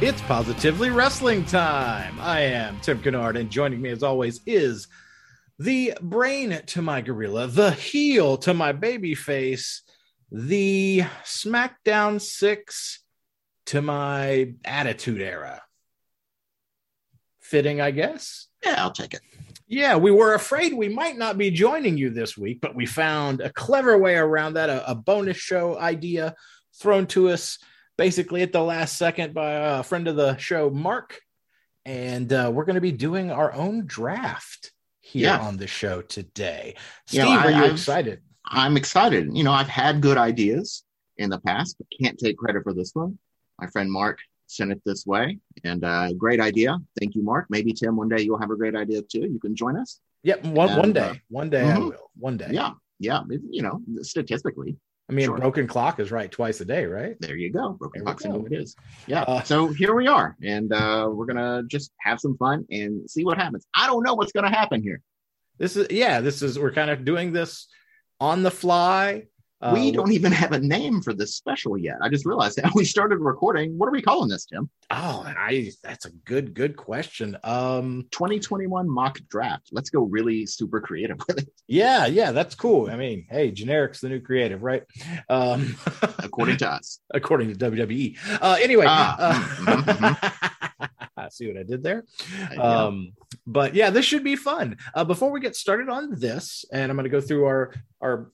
It's positively wrestling time. I am Tim Kennard, and joining me as always is the brain to my gorilla, the heel to my baby face, the SmackDown 6 to my Attitude Era. Fitting, I guess. Yeah, I'll take it. Yeah, we were afraid we might not be joining you this week, but we found a clever way around that, a, a bonus show idea thrown to us basically at the last second by a friend of the show, Mark. And uh, we're going to be doing our own draft here Yeah. on the show today. You Steve, know, I- are you I've- excited? I'm excited. You know, I've had good ideas in the past, but can't take credit for this one. My friend Mark sent it this way, and uh, great idea. Thank you, Mark. Maybe Tim, one day you'll have a great idea too. You can join us. Yep, one, one day. uh, one day I mhm. will. One day. Yeah, yeah. it- You know, statistically, I mean, Sure. broken clock is right twice a day, right? there you go. Broken clock we box, I know go. it is. Yeah. Uh, so here we are, and uh, we're gonna just have some fun and see what happens. I don't know what's gonna happen here. This is, yeah, this is, we're kind of doing this on the fly. Uh, we don't even have a name for this special yet. I just realized that we started recording. What are we calling this, Tim? Oh, I, that's a good, good question. Um, 2021 mock draft. Let's go really super creative with it, yeah, yeah, that's cool. I mean, hey, generic's the new creative, right? Um, according to us. according to WWE. Uh, anyway, Ah, uh, see what I did there. Um, but yeah, this should be fun. Uh, before we get started on this, and I'm going to go through our our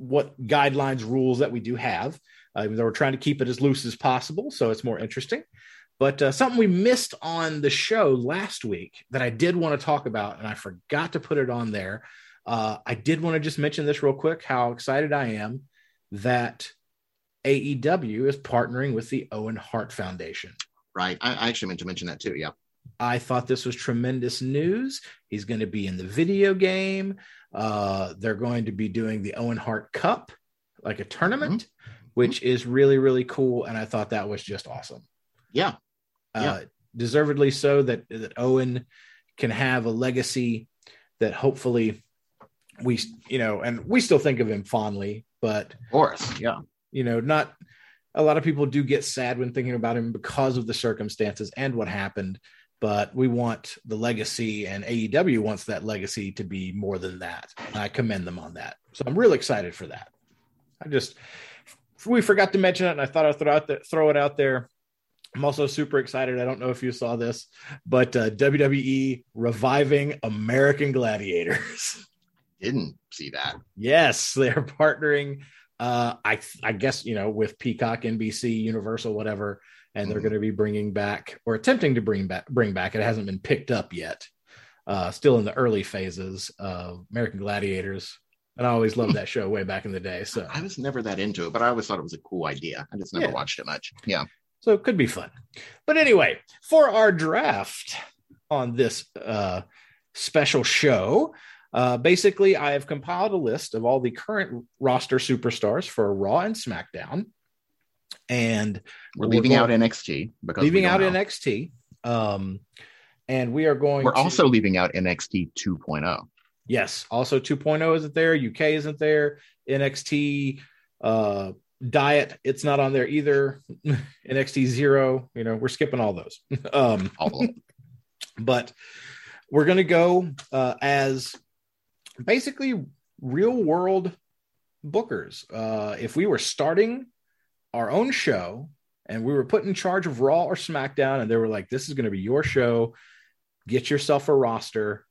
what guidelines rules that we do have. Uh, even though we're trying to keep it as loose as possible, so it's more interesting. But uh, something we missed on the show last week that I did want to talk about, and I forgot to put it on there. Uh, I did want to just mention this real quick how excited I am that AEW is partnering with the Owen Hart Foundation. right. I, I actually meant to mention that too. Yeah. I thought this was tremendous news. He's going to be in the video game. Uh, they're going to be doing the Owen Hart Cup, like a tournament, which is really, really cool. And I thought that was just awesome. Yeah. Uh, Yeah. Deservedly so that, that Owen can have a legacy that hopefully we, you know, and we still think of him fondly, but Of course. Yeah. you know, not a lot of people do get sad when thinking about him because of the circumstances and what happened. But we want the legacy, and AEW wants that legacy to be more than that. I commend them on that. So I'm really excited for that. I just we forgot to mention it, and I thought I'd throw out there, throw it out there. I'm also super excited. I don't know if you saw this, but uh, WWE reviving American Gladiators. Didn't see that. Yes, they're partnering. Uh, I I guess you know with Peacock, NBC, Universal, whatever, and they're Mhm. going to be bringing back or attempting to bring back bring back. It hasn't been picked up yet. Uh, still in the early phases of American Gladiators, and I always loved that show way back in the day. So I was never that into it, but I always thought it was a cool idea. I just never Yeah. watched it much. Yeah. so it could be fun. But anyway, for our draft on this uh, special show, uh, basically, I have compiled a list of all the current roster superstars for Raw and SmackDown, and We're We're leaving going- out NXT because leaving out know. NXT. Um, and we are going. We're to- also leaving out NXT 2.0. yes, also 2.0 isn't there. UK isn't there. NXT uh, Diet, it's not on there either. NXT Zero, you know, we're skipping all those. um, All of them. but we're going to go uh, as basically real world bookers. Uh, if we were starting our own show and we were put in charge of Raw or SmackDown, and they were like, "This is going to be your show. Get yourself a roster."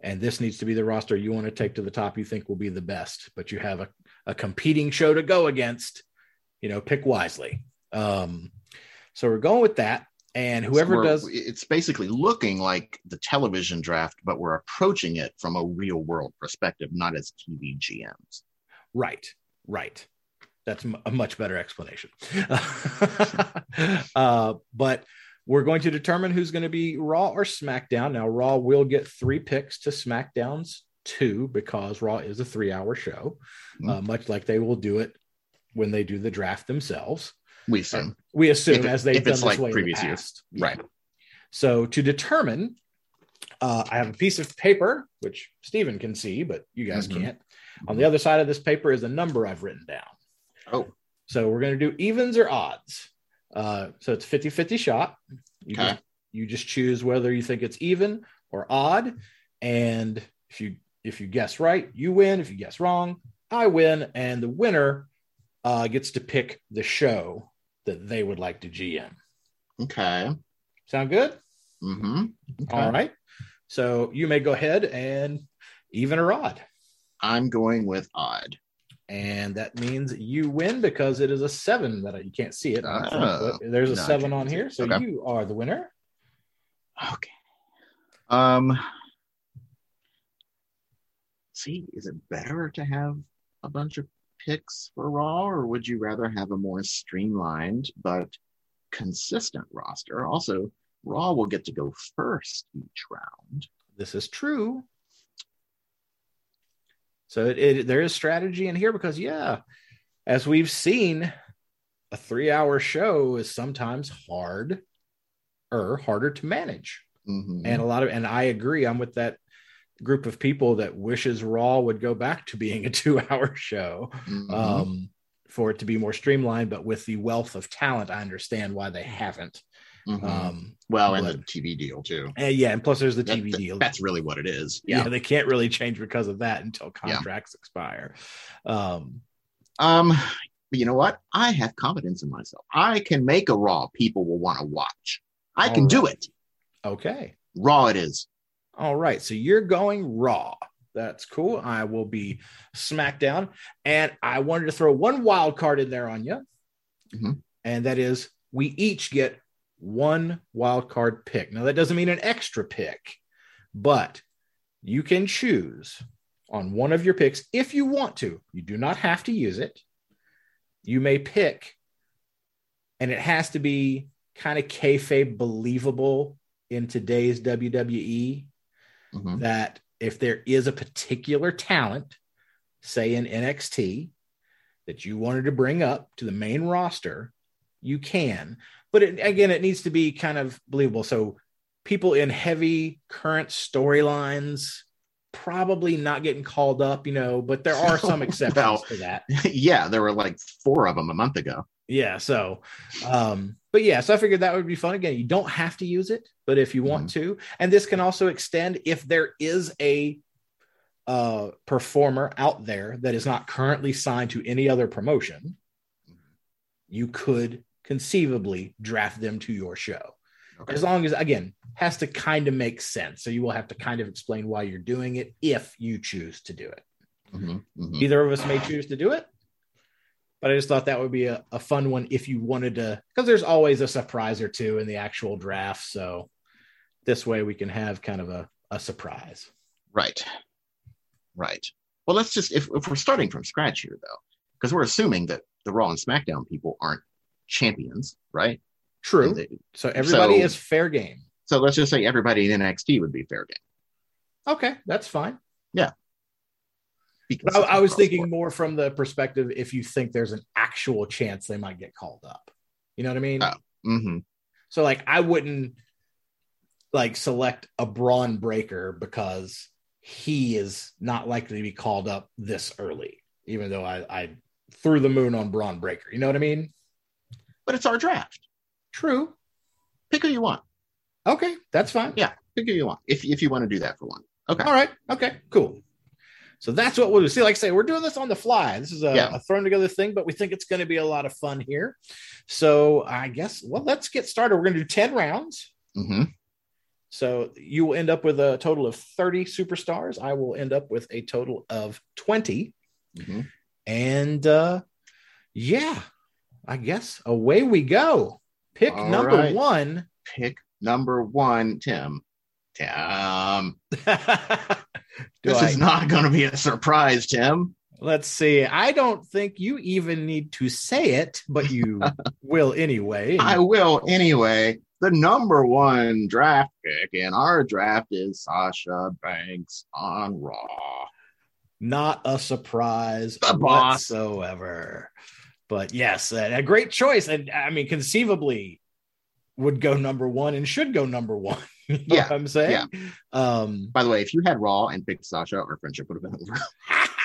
And this needs to be the roster you want to take to the top. You think will be the best, but you have a, a competing show to go against. You know, pick wisely. Um, so we're going with that. And whoever We're- does, it's basically looking like the television draft, but we're approaching it from a real world perspective, not as TV GMs. Right, right. That's a much better explanation. uh, but we're going to determine who's going to be Raw or SmackDown. Now, Raw will get three picks to SmackDown's two because Raw is a three hour show, Mhm. uh, much like they will do it when they do the draft themselves. We assume. We assume it- as they've done this like way in the previous years. Right. So to determine, uh, I have a piece of paper which Stephen can see, but you guys Mhm. can't. On the other side of this paper is a number I've written down. Oh, So we're going to do evens or odds. Uh, so it's 50 50 shot. You, Okay. just, you just choose whether you think it's even or odd. And if you if you guess right, you win. If you guess wrong, I win. And the winner uh, gets to pick the show that they would like to GM. okay. Sound good? Mm-hmm. Okay. All right. So you may go ahead and even or odd. I'm going with odd. And that means you win because it is a seven that I, you can't see it. on the front, Oh, there's a no, seven on here. So Okay. you are the winner. Okay. Um. See, is it better to have a bunch of picks for Raw, or would you rather have a more streamlined but consistent roster? Also, Raw will get to go first each round. This is true. So it, it there is strategy in here because yeah, as we've seen, a three-hour show is sometimes hard or harder to manage. Mhm. And a lot of and I agree, I'm with that group of people that wishes Raw would go back to being a two-hour show. Mhm. um, for it to be more streamlined. But with the wealth of talent, I understand why they haven't. Mhm. Um, well, and but- the TV deal too. and yeah, and plus there's the TV that- deal. That's really what it is. yeah. Yeah. they can't really change because of that until Yeah. contracts expire. Um, Um. but You know what? I have confidence in myself. I can make a Raw people will want to watch. I can All do it. okay, Raw it is. all right. So you're going Raw. That's cool. I will be SmackDown, and I wanted to throw one wild card in there on you, Mhm. and that is we each get one wild card pick. Now that doesn't mean an extra pick, but you can choose on one of your picks if you want to. You do not have to use it. You may pick, and it has to be kind of kayfabe believable in today's WWE Mhm. that if there is a particular talent, say in NXT, that you wanted to bring up to the main roster, you can. But it, again, it needs to be kind of believable. So people in heavy current storylines probably not getting called up, you know, but there are some exceptions Well, to that. yeah, there were like four of them a month ago. Yeah. So, um, but yeah, so I figured that would be fun. Again, you don't have to use it, but if you want to, and this can also extend if there is a uh, performer out there that is not currently signed to any other promotion, you could conceivably draft them to your show. Okay. As long as, again, has to kind of make sense. So you will have to kind of explain why you're doing it if you choose to do it. Mhm, mhm. Either of us may choose to do it, but I just thought that would be a, a fun one if you wanted to, because there's always a surprise or two in the actual draft. So this way we can have kind of a, a surprise. Right. Right. Well, let's just if, if we're starting from scratch here though, because we're assuming that the Raw and SmackDown people aren't champions, right? True. They- So everybody So- is fair game. So let's just say everybody in NXT would be fair game. Okay, that's fine. Yeah. But I, I was thinking more from the perspective if you think there's an actual chance they might get called up. You know what I mean? Oh. Mhm. So like I wouldn't like select a Bron Breakker because he is not likely to be called up this early, even though I, I threw the moon on Bron Breakker. You know what I mean? But it's our draft. True. Pick who you want. Okay, that's fine. Yeah. Pick who you want. If if you want to do that for one. Okay. All right. Okay. Cool. So that's what we'll do. See, like I say, we're doing this on the fly. This is a, Yeah. a thrown together thing, but we think it's going to be a lot of fun here. So I guess, well, let's get started. We're going to do 10 rounds. hmm So you will end up with a total of 30 superstars. I will end up with a total of 20. hmm And uh yeah, I guess away we go. Pick All number right. one. Pick number one, Tim. Tim. This I- is not going to be a surprise, Tim. Let's see. I don't think you even need to say it, but you will anyway. I will anyway. the number one draft pick in our draft is Sasha Banks on Raw. Not a surprise The boss. whatsoever. But yes, a a great choice. And I mean, conceivably would go number one and should go number one. You know Yeah, what I'm saying? yeah. Um, By the way, if you had Raw and picked Sasha, our friendship would have been over.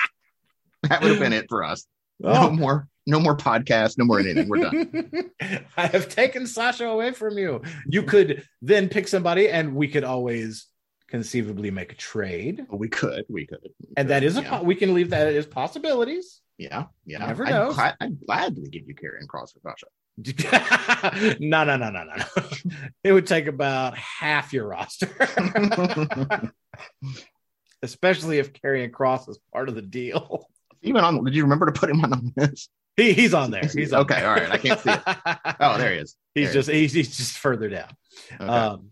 that would have been it for us. No oh, more, no more podcast, no more anything. We're done. I have taken Sasha away from you. You could then pick somebody, and we could always conceivably make a trade. We could, we could, we And could, that is a yeah. po- we can leave that as possibilities. Yeah, yeah. Never I'd, know. gla- I'd gladly give you Karrion Kross for Sasha. no, no, no, no, no. no. It would take about half your roster, especially if Karrion Kross is part of the deal. Even on, did you remember to put him on the list? He, he's on there. He's on Okay, there. all right, I can't see it. Oh, there he is. he's There just he's, he's just further down. Okay. Um,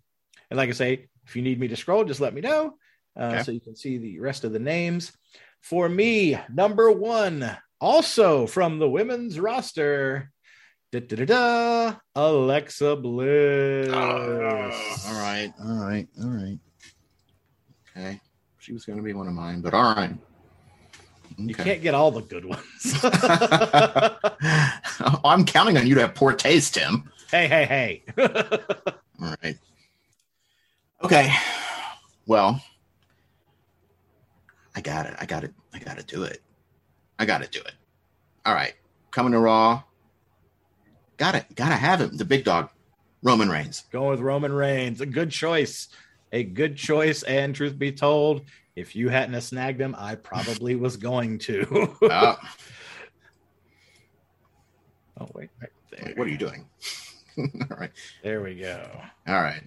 and like I say, if you need me to scroll, just let me know uh, Okay. so you can see the rest of the names. For me, number one, also from the women's roster, da-da-da-da, Alexa Bliss. Oh, all right, all right, all right. Okay, she was going to be one of mine, but all right. You can't get all the good ones. I'm counting on you to have poor taste, Tim. hey, hey, hey. All right. Okay. Well, I got it. I got it. I got to do it. I got to do it. All right. Coming to Raw. Got it. Got to have him. The big dog, Roman Reigns. Going with Roman Reigns. A good choice. A good choice. And truth be told, if you hadn't have snagged him, I probably was going to. Uh, oh, wait. Right there. what are you doing? All right. There we go. All right.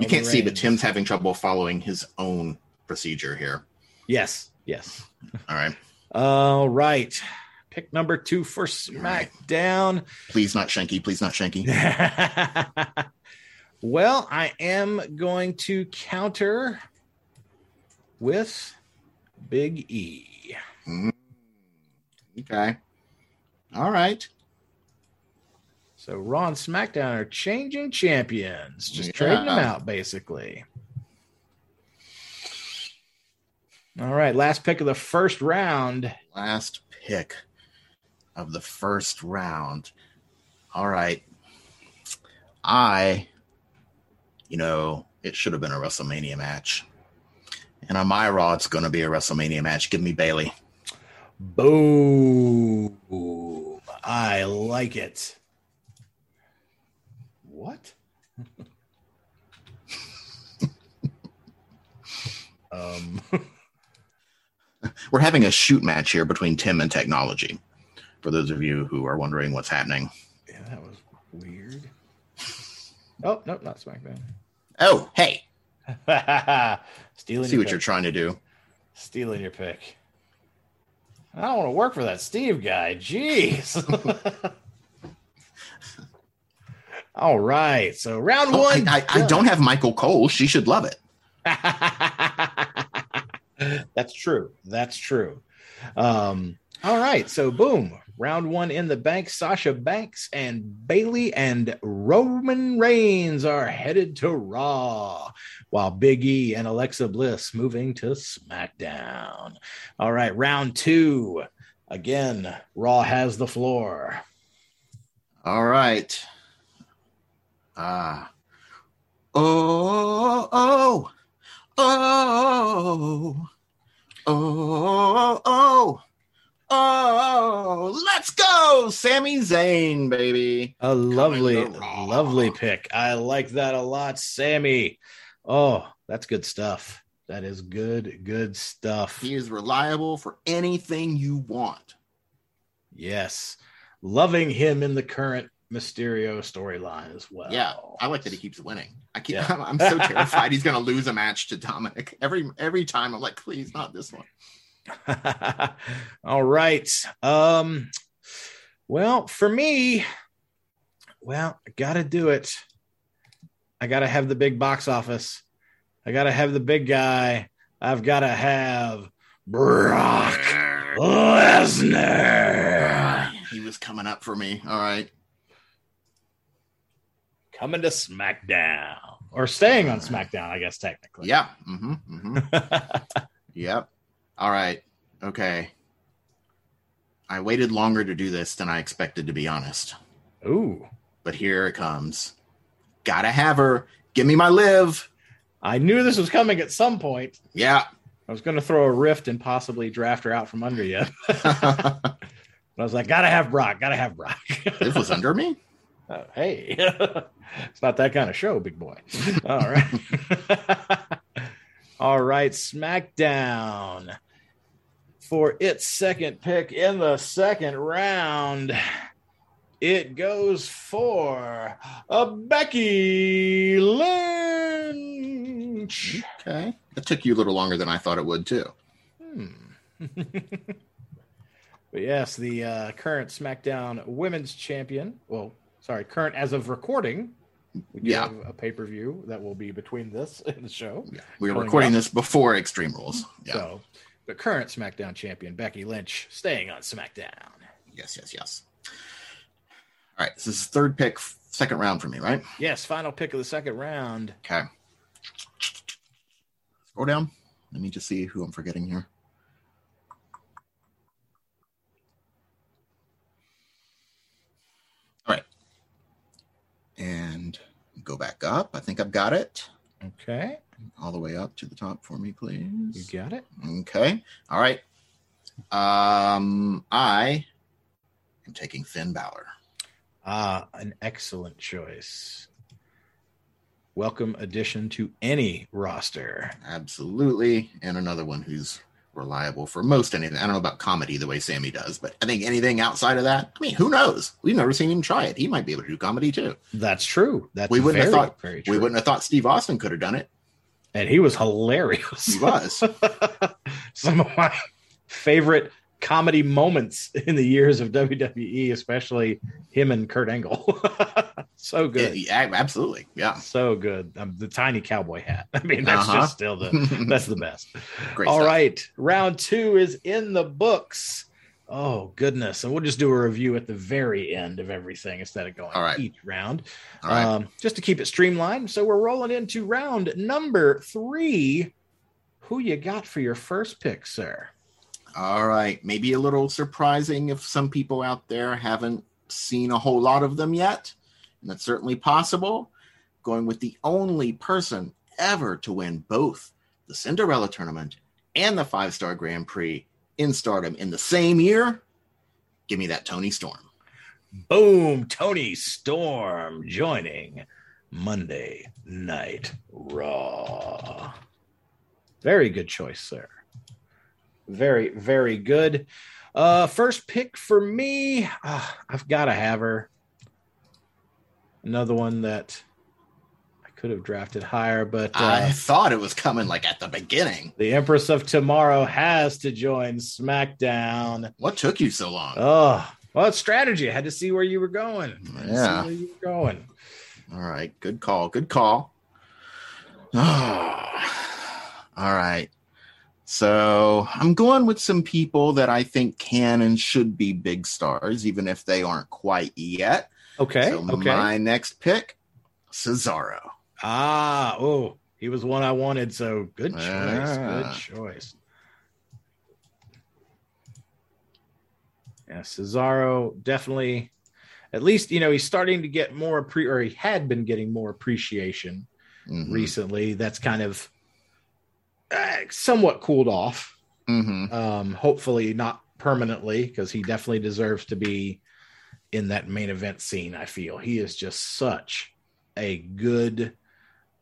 You can't see, but Tim's having trouble following his own procedure here. Yes, yes. All right. All right. Pick number two for SmackDown. Please not Shanky. Please not Shanky. well, I am going to counter with Big E. Mm. Okay. All right. So Raw and SmackDown are changing champions, just Yeah. trading them out, basically. All right, last pick of the first round. last pick of the first round. All right. I, you know, it should have been a WrestleMania match. And on my Raw, it's going to be a WrestleMania match. Give me Bayley. Boom. I like it. What? um We're having a shoot match here between Tim and technology. For those of you who are wondering what's happening. yeah, that was weird. Oh, no, not SmackDown. Oh, hey, stealing see your what pick. you're trying to do. stealing your pick. I don't want to work for that Steve guy. Jeez. All right. So round Oh, I, one. I, I don't have Michael Cole. She should love it. That's true. That's true. Um, all right. So boom. Round one in the bank. Sasha Banks and Bayley and Roman Reigns are headed to Raw, while Big E and Alexa Bliss moving to SmackDown. All right. Round two. Again, Raw has the floor. All right. Ah. oh, oh, Oh, oh, oh, oh, oh, let's go, Sami Zayn, baby. A lovely, lovely pick. I like that a lot, Sami. Oh, that's good stuff. That is good, good stuff. He is reliable for anything you want. Yes. Loving him in the current Mysterio storyline as well. Yeah, I like that he keeps winning. I keep, Yeah. I'm, I'm so terrified he's going to lose a match to Dominik every every time. I'm like, please, not this one. All right. Um well, for me, well, I got to do it. I got to have the big box office. I got to have the big guy. I've got to have Brock Lesnar. He was coming up for me. All right. Coming to SmackDown or staying on SmackDown, I guess technically. Yeah. Mm-hmm, mm-hmm. Yep. All right. Okay. I waited longer to do this than I expected, to be honest. Ooh, But here it comes. Gotta have her. Give me my Liv. I knew this was coming at some point. Yeah. I was going to throw a rift and possibly draft her out from under you. but I was like, gotta have Brock, gotta have Brock. Liv was under me. Uh, hey, it's not that kind of show, big boy. All right. All right, SmackDown for its second pick in the second round. It goes for a Becky Lynch. Okay. It took you a little longer than I thought it would, too. Hmm. but yes, the uh, current SmackDown Women's Champion. Well, sorry, current as of recording. We do Yeah. have a pay per view that will be between this and the show. Yeah. We are recording up. this before Extreme Rules. Yeah. So, the current SmackDown champion Becky Lynch staying on SmackDown. Yes, yes, yes. All right. This is third pick, second round for me, right? Yes, final pick of the second round. Okay. Scroll down. Let me just see who I'm forgetting here. All right. And go back up. I think I've got it. Okay, All the way up to the top for me, please. you got it. Okay. All right. Um, I am taking Finn Balor. Ah, an excellent choice. Welcome addition to any roster. Absolutely. And another one who's reliable for most anything. I don't know about comedy the way Sami does, but I think anything outside of that, I mean, who knows? We've never seen him try it. He might be able to do comedy too. That's true. That's We wouldn't have thought- very true. We wouldn't have thought Steve Austin could have done it. and he was hilarious. He was. Some of my favorite comedy moments in the years of WWE, especially him and Kurt Angle. so good. Yeah, absolutely. Yeah. So good. Um, the tiny cowboy hat. I mean, that's Uh-huh. just still the that's the best. Great All stuff. right, round two is in the books. Oh goodness, and we'll just do a review at the very end of everything instead of going All right. each round, All right. um, just to keep it streamlined. So we're rolling into round number three. Who you got for your first pick, sir? All right. Maybe a little surprising if some people out there haven't seen a whole lot of them yet. And that's certainly possible. Going with the only person ever to win both the Cinderella tournament and the five star Grand Prix in stardom in the same year. Give me that Toni Storm. Boom, Toni Storm joining Monday Night Raw. Very good choice, sir. Very, very good. Uh first pick for me. ah, I've got to have her. Another one that I could have drafted higher, but uh, I thought it was coming like at the beginning. the Empress of Tomorrow has to join SmackDown. What took you so long? Oh, well, it's strategy. I had to see where you were going. Yeah. where you were going. All right, good call. Good call. Oh, all right. So I'm going with some people that I think can and should be big stars, even if they aren't quite yet. Okay. so okay. my next pick, Cesaro. Ah, oh, he was one I wanted. So good choice. Yeah. Good choice. Yeah, Cesaro definitely. At least you know he's starting to get more pre, or he had been getting more appreciation Mhm. recently. That's kind of uh, somewhat cooled off. Mhm. Um, hopefully not permanently, because he definitely deserves to be in that main event scene. I feel he is just such a good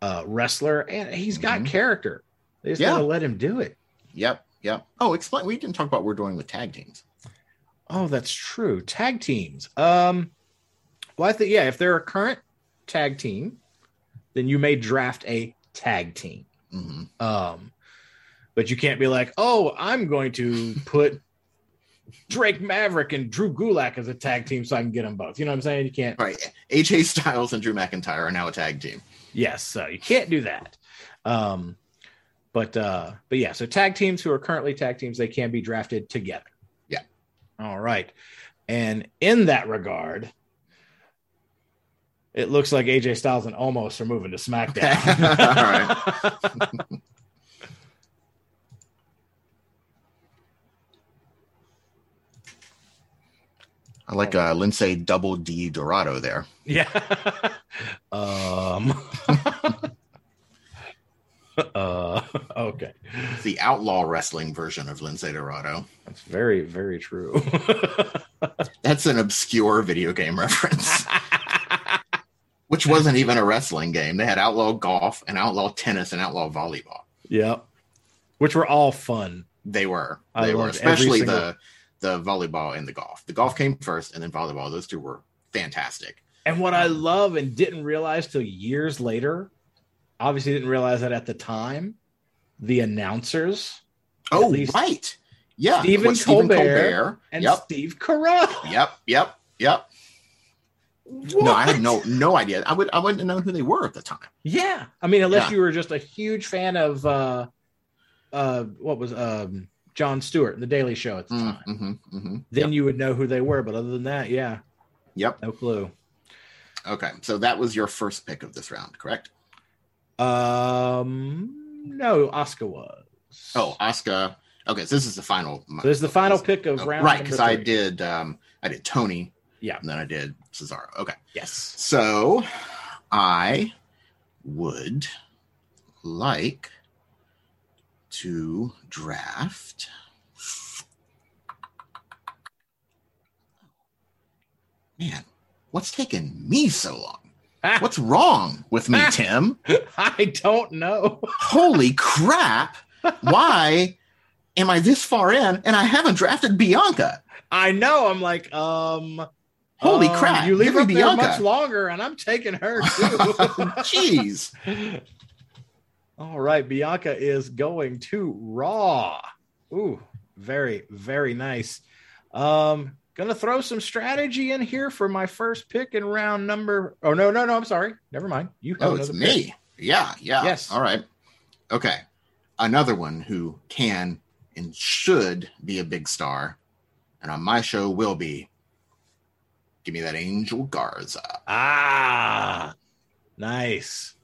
uh, wrestler, and he's got Mhm. character. They just Yeah. gotta let him do it. Yep. Yep. Oh, explain. We didn't talk about what we're doing with tag teams. Oh, that's true. Tag teams. Um, well, I think yeah, if they're a current tag team, then you may draft a tag team. hmm Um, but you can't be like, oh, I'm going to put Drake Maverick and Drew Gulak as a tag team so I can get them both. You know what I'm saying? You can't. Right. AJ Styles and Drew McIntyre are now a tag team. Yes, so you can't do that. Um, but uh, but yeah, so tag teams who are currently tag teams, they can be drafted together. Yeah. All right. And in that regard, It looks like AJ Styles and Omos are moving to SmackDown. All I like uh, Lindsay Double D Dorado there. yeah. um. uh. Okay. It's the outlaw wrestling version of Lindsay Dorado. That's very very true. That's an obscure video game reference, which wasn't even a wrestling game. They had outlaw golf and outlaw tennis and outlaw volleyball. yep. Which were all fun. They were. I They were, especially single- the the volleyball and the golf. The golf came first, and then volleyball. Those two were fantastic. And what I love and didn't realize till years later, obviously didn't realize that at the time, the announcers Oh, right. Yeah. Stephen What, Stephen Colbert and Yep. Steve Carell. Yep. Yep. Yep. No, I had no no idea. I would I wouldn't have known who they were at the time. Yeah. I mean, unless Yeah. you were just a huge fan of uh uh what was um Jon Stewart and the Daily Show at the time. Mm-hmm, mm-hmm. Then you would know who they were, but other than that, yeah, Yep. no clue. Okay. So that was your first pick of this round, correct? Um no, Oscar was. Oh, Oscar. Okay, so this is the final. So this is the final pick of Oh, round right, because I did um I did Toni. Yeah. And then I did Cesaro. Okay. Yes. So I would like to draft Man, what's taking me so long? What's wrong with me, Tim? I don't know. Holy crap. Why am I this far in and I haven't drafted Bianca? I know. I'm like, um, Holy um, crap, You leave me Bianca. much longer, and I'm taking her too. Jeez. All right, Bianca is going to Raw. Ooh, very, very nice. Um, gonna throw some strategy in here for my first pick in round number. Oh no, no, no! I'm sorry. Never mind. You have Oh, it's another pick. me. Yeah, yeah. Yes. All right. Okay. Another one who can and should be a big star, and on my show will be. Give me that Angel Garza. Ah, nice.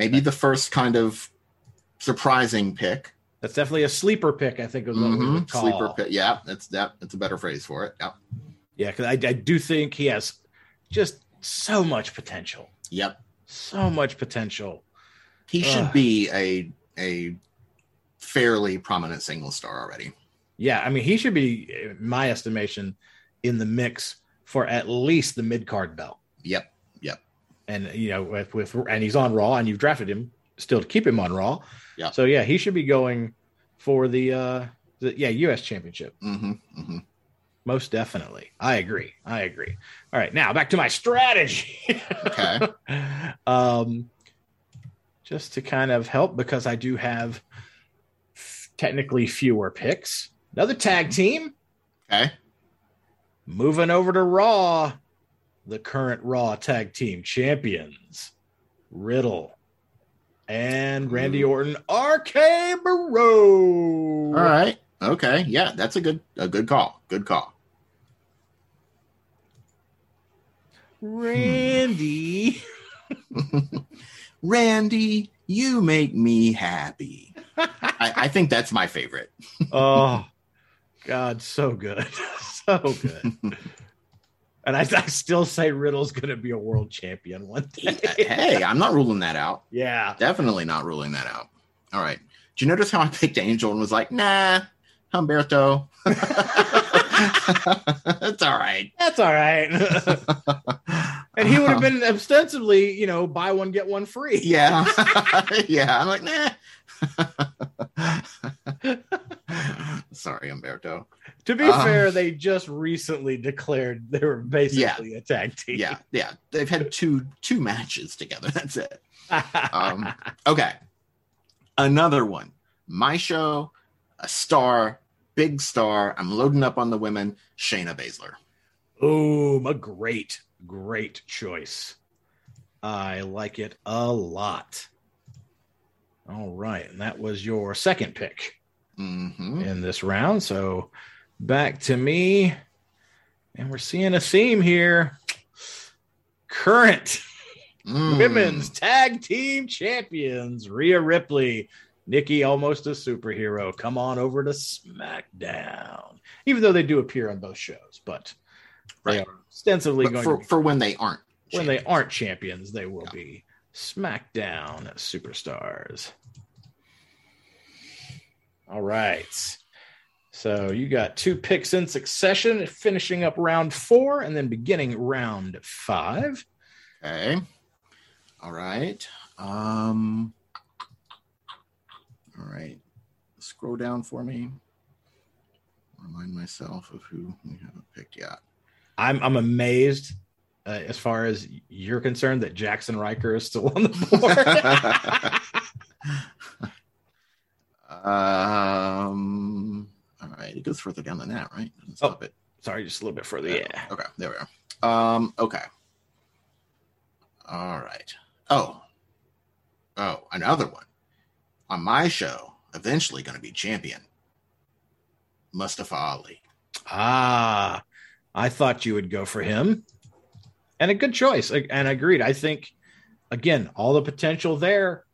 Maybe the first kind of surprising pick. That's definitely a sleeper pick. I think is what we Mhm. would call. Sleeper pick. Yeah, that's that. That's a better phrase for it. Yep. Yeah, because I, I do think he has just so much potential. Yep. So much potential. He should be a a fairly prominent single star already. Yeah, I mean, he should be, my estimation, in the mix for at least the mid card belt. Yep. And you know, with, with and he's on Raw, and you've drafted him still to keep him on Raw. Yeah. So yeah, he should be going for the uh the yeah U.S. Championship hmm hmm most definitely. I agree. I agree. All right, now back to my strategy. Okay. um, just to kind of help because I do have technically fewer picks. Another tag team Okay. moving over to Raw, the current Raw tag team champions, Riddle and Randy Orton, RK Bro. All right. Okay. Yeah, that's a good a good call. Good call. Randy. Hmm. Randy, you make me happy. I, I think that's my favorite. oh, God, so good. so good. And I, I still say Riddle's going to be a world champion one day. Uh, hey, I'm not ruling that out. yeah. Definitely not ruling that out. All right. Did you notice how I picked Angel and was like, nah, Humberto. That's all right. That's all right. and he would have been ostensibly, you know, buy one, get one free. Yeah. yeah. I'm like, nah. Sorry, Humberto. To be Um, fair, they just recently declared they were basically a tag team. Yeah, yeah. They've had two two matches together. That's it. Um, okay. Another one. My show, a star, big star. I'm loading up on the women. Shayna Baszler. Boom. A great, great choice. I like it a lot. All right. And that was your second pick hmm in this round. So back to me. And we're seeing a theme here. current Mm. women's tag team champions, Rhea Ripley, Nikki, almost a superhero. Come on over to SmackDown. Even though they do appear on both shows, but they are ostensibly But going for, be, for when they aren't. when they aren't champions, they will be SmackDown superstars. All right. So you got two picks in succession, finishing up round four and then beginning round five. Okay. All right. Um. All right. Scroll down for me. Remind myself of who we haven't picked yet. I'm I'm amazed uh, as far as you're concerned that Jaxson Ryker is still on the board. um. All right. It goes further down than that, right? Doesn't stop it. Sorry, just a little bit further. Yeah. Okay. There we are. Um. Okay. All right. Oh. Oh, another one. On my show, eventually going to be champion. Mustafa Ali. Ah, I thought you would go for him. And a good choice. And agreed. I think, again, all the potential there.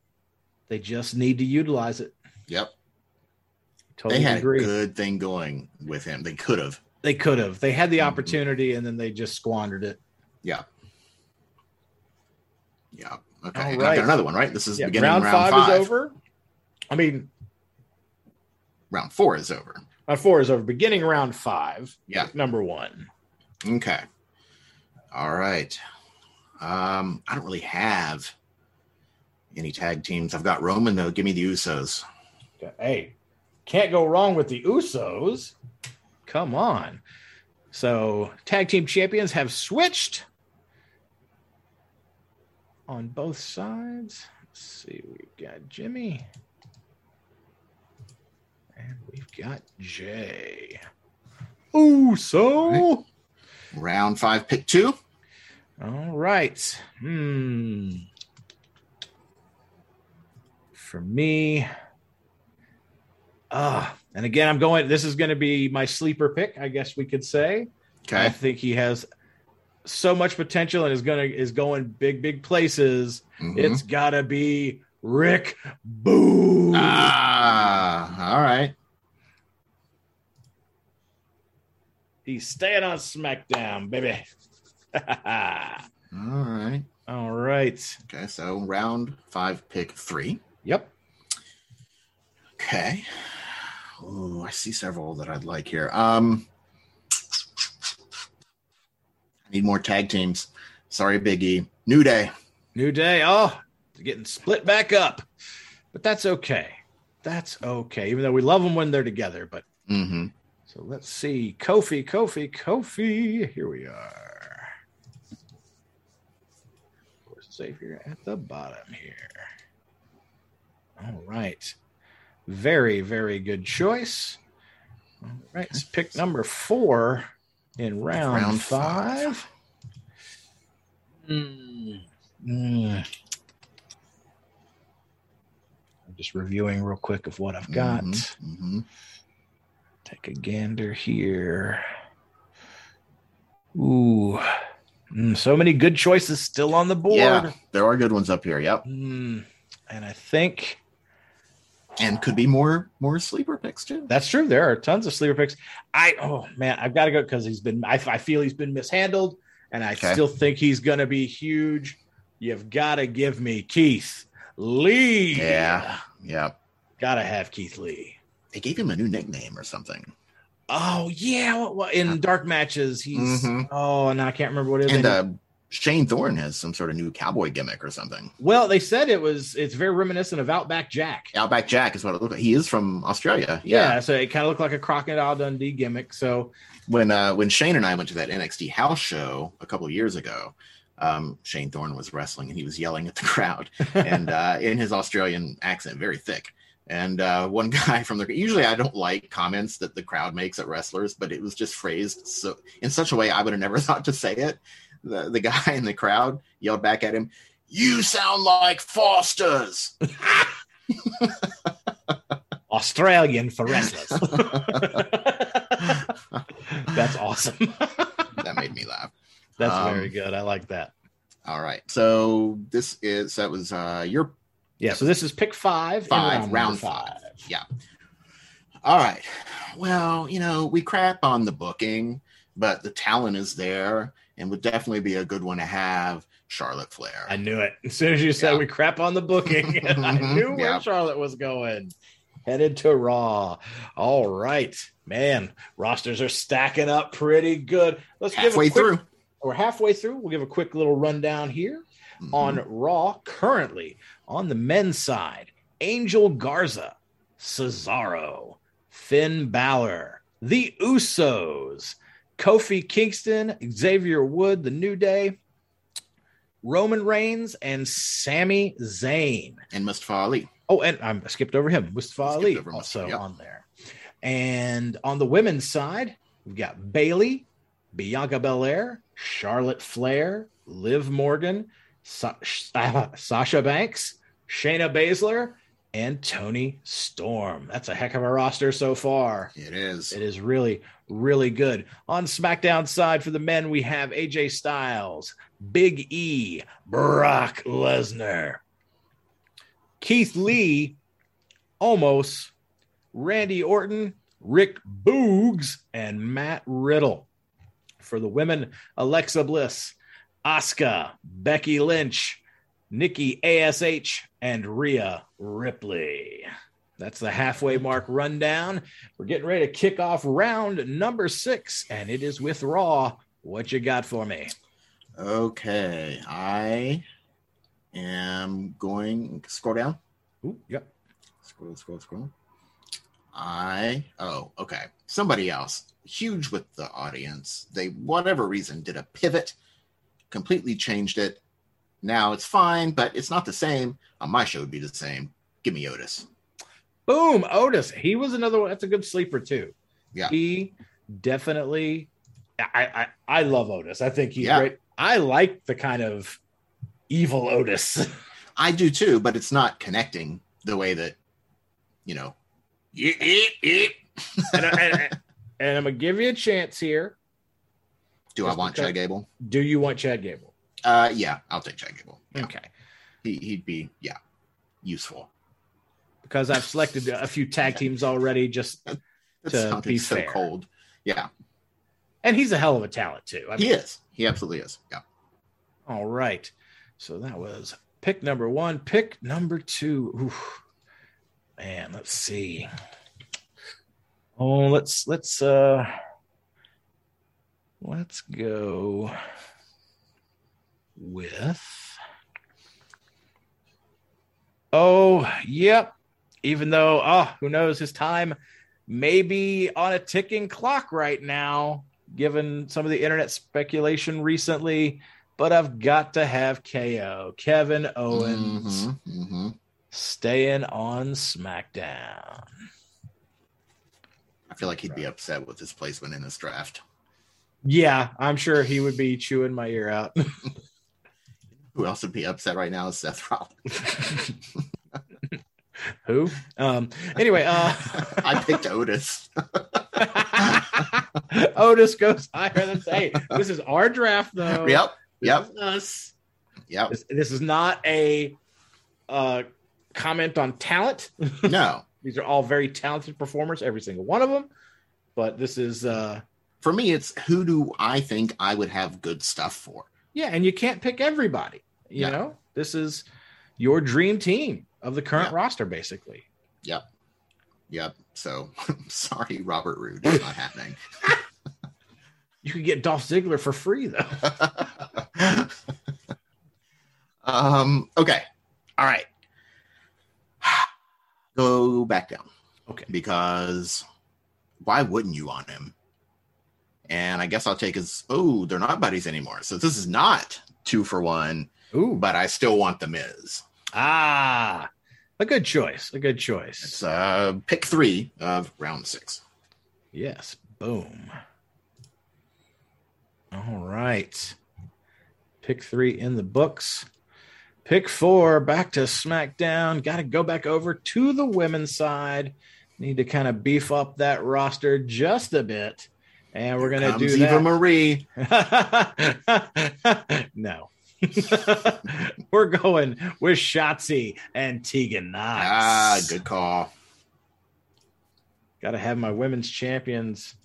They just need to utilize it. Yep. Totally they had agree. a good thing going with him. They could have. They could have. They had the Mhm. opportunity and then they just squandered it. Yeah. Yeah. Okay. All I got another one, right? This is Yeah, beginning round, round, five, five. is over. I mean, Round four is over. round four is over. Beginning round five. Yeah. Number one. Okay. All right. Um, I don't really have any tag teams. I've got Roman though. Give me the Usos. Hey, can't go wrong with the Usos. Come on. So, tag team champions have switched on both sides. Let's see, we've got Jimmy and we've got Jay. Uso. Round five, pick two. All right. Hmm. For me, ah, and again, I'm going. This is going to be my sleeper pick, I guess we could say. Okay. I think he has so much potential and is gonna is going big, big places. Mhm. It's gotta be Rick Boogs. ah, all right. He's staying on SmackDown, baby. All right. All right. Okay. So round five, pick three. Yep. Okay. Oh, I see several that I'd like here. Um, I need more tag teams. Sorry, Biggie. New Day. New Day. Oh, they're getting split back up. But that's okay. That's okay. Even though we love them when they're together. But Mm-hmm. so let's see. Kofi, Kofi, Kofi. Here we are. Xavier at the bottom here. All right. Very, very good choice. All right. Let's pick number four in round, Round five. five. Mm. Mm. I'm just reviewing real quick of what I've got. Mm-hmm. Take a gander here. Ooh. Mm, so many good choices still on the board. Yeah, there are good ones up here. Yep, Mm, and I think and could be more more sleeper picks too. that's true. There are tons of sleeper picks. I oh man, I've got to go because he's been. I, I feel he's been mishandled, and I Okay. still think he's going to be huge. You've got to give me Keith Lee. Yeah, yeah. got to have Keith Lee. They gave him a new nickname or something. Oh yeah, well, in dark matches he's. Mhm. Oh, and I can't remember what it is. And uh, Shane Thorne has some sort of new cowboy gimmick or something. well, they said it was. It's very reminiscent of Outback Jack. Outback Jack is what it looked like. He is from Australia. Yeah, Yeah. so it kind of looked like a Crocodile Dundee gimmick. So When uh, when Shane and I went to that NXT house show a couple of years ago, um, Shane Thorne was wrestling and he was yelling at the crowd and uh, in his Australian accent, very thick. And uh, one guy from the usually I don't like comments that the crowd makes at wrestlers, but it was just phrased so in such a way I would have never thought to say it. The the guy in the crowd yelled back at him, "You sound like Foster's." Australian for wrestlers. That's awesome. that made me laugh. That's Um, very good. I like that. All right. So this is that was uh your Yeah, so this is pick five. five number round five. Yeah. All right. Well, you know, we crap on the booking, but the talent is there and would definitely be a good one to have Charlotte Flair. I knew it. As soon as you said Yeah. we crap on the booking, I knew where Yeah. Charlotte was going. Headed to Raw. All right, man. Rosters are stacking up pretty good. Let's Halfway give a quick, through. We're halfway through. We'll give a quick little rundown here Mhm. on Raw. Currently on the men's side, Angel Garza, Cesaro, Finn Balor, The Usos, Kofi Kingston, Xavier Wood, The New Day, Roman Reigns, and Sami Zayn. and Mustafa Ali. Oh, and I skipped over him. Mustafa Skipped Ali over also Mustafa, on there. And on the women's side, we've got Bayley, Bianca Belair, Charlotte Flair, Liv Morgan, Sa- Sasha Banks, Shayna Baszler, and Toni Storm. That's a heck of a roster so far. It is. It is really, really good. On SmackDown side for the men, we have AJ Styles, Big E, Brock Lesnar, Keith Lee, almost Randy Orton, Rick Boogs, and Matt Riddle. For the women, Alexa Bliss, Asuka, Becky Lynch, Nikki ASH, and Rhea Ripley. That's the halfway mark rundown. We're getting ready to kick off round number six, and it is with Raw. What you got for me? Okay. I am going scroll down. Ooh, yep. Scroll, scroll, scroll. I oh, okay. Somebody else, huge with the audience. They whatever reason did a pivot, completely changed it. Now it's fine, but it's not the same. On my show, it'd be the same. Give me Otis. Boom, Otis. He was another one. That's a good sleeper too. Yeah. He definitely. I I, I love Otis. I think he's Yeah. great. I like the kind of evil Otis. I do too, but it's not connecting the way that you know. And, I, and, I'm gonna give you a chance here. Do I want Chad Gable? Do you want Chad Gable? Uh, yeah, I'll take Chad Gable. Yeah. Okay. He, he'd be yeah useful. Because I've selected a few tag teams already. Just To be so fair. cold. Yeah, and he's a hell of a talent too. I he is. He absolutely is. Yeah. All right. So that was pick number one. Pick number two. Oof. Man, let's see. Oh, let's let's uh let's go with Oh, yep. Even though, oh, who knows, his time may be on a ticking clock right now, given some of the internet speculation recently but I've got to have KO. Kevin Owens Mhm, mhm. staying on SmackDown. I feel like he'd be upset with his placement in this draft. Yeah, I'm sure he would be chewing my ear out. Who else would be upset right now is Seth Rollins. Who? Um. Anyway, uh, I picked Otis. Otis goes higher than say. This is our draft, though. Yep. This Yep. is us. Yep. This, this is not a uh, comment on talent. No. These are all very talented performers, every single one of them. But this is uh, For me, it's who do I think I would have good stuff for? Yeah, and you can't pick everybody. You Yeah. know, this is your dream team of the current Yeah. roster, basically. Yep. Yep. So sorry, Robert Roode. It's not happening. You could get Dolph Ziggler for free, though. um, okay. All right. Go back down. Okay. Because why wouldn't you want him? And I guess I'll take his oh, they're not buddies anymore. So this is not two for one, Ooh, but I still want the Miz. ah, a good choice. A good choice. It's uh pick three of round six. Yes. Boom. All right. Pick three in the books. Pick four back to SmackDown. Got to go back over to the women's side. Need to kind of beef up that roster just a bit. And we're going to do Eva that. Marie. no. We're going with Shotzi and Tegan Nox. Ah, good call. Got to have my women's champions.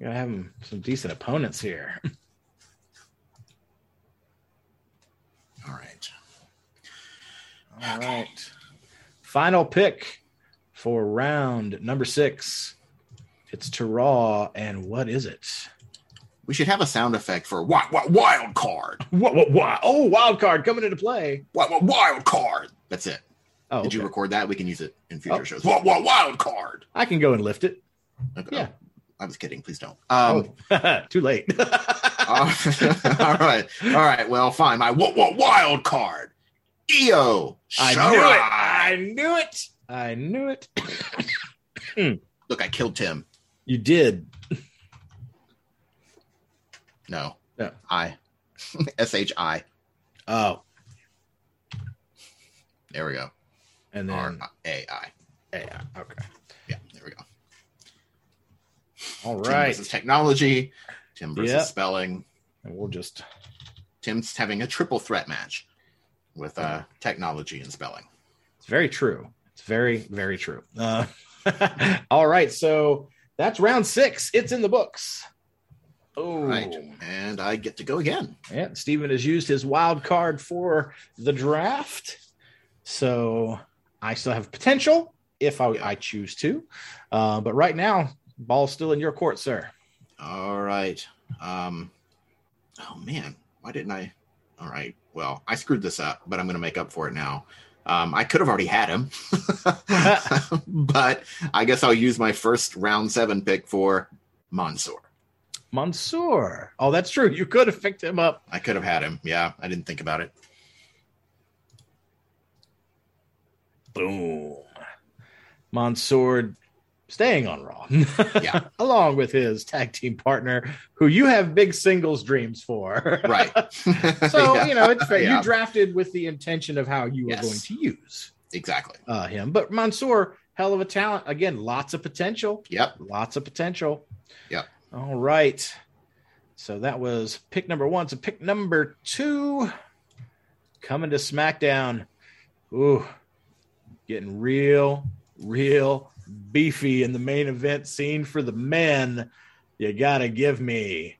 Got to have 'em some decent opponents here. All right. All right. Final pick for round number six. It's to Raw, and what is it? We should have a sound effect for what, what wild card. What, what, what? Oh, wild card coming into play. What, what wild card. That's it. Oh, Did you record that? We can use it in future Oh. shows. What, what wild card? I can go and lift it. Okay. Yeah. I was kidding. Please don't. Um, oh, too late. uh, all right. All right. Well, fine. My what, what wild card? Io. I Shirai. knew it. I knew it. I knew it. Look, I killed Tim. You did. No. Yeah. I. S H I. Oh, There we go. and then A I. yeah, okay. Yeah. There we go. All right. Tim right, versus technology. Tim versus Yep. spelling. and we'll just Tim's having a triple threat match with uh, technology and spelling. It's very true. It's very, very true. Uh, all right. So that's round six. It's in the books. Oh, Right. And I get to go again. Yeah. Steven has used his wild card for the draft. So I still have potential if I, I choose to. Uh, but right now, ball's still in your court, sir. All right. Um, oh man, why didn't I? All right. Well, I screwed this up, but I'm going to make up for it now. Um, I could have already had him, but I guess I'll use my first round seven pick for Mansoor. Mansoor. Oh, that's true. You could have picked him up. I could have had him. Yeah, I didn't think about it. Boom. Mansoor staying on Raw. Yeah. Along with his tag team partner, who you have big singles dreams for. Right. so, Yeah. you know, it's fair. Yeah. You drafted with the intention of how you were Yes. going to use Exactly. uh, him. But Mansoor, hell of a talent. Again, lots of potential. Yep. Lots of potential. Yep. All right. So that was pick number one. So pick number two coming to SmackDown. Ooh, getting real, real beefy in the main event scene for the men. You got to give me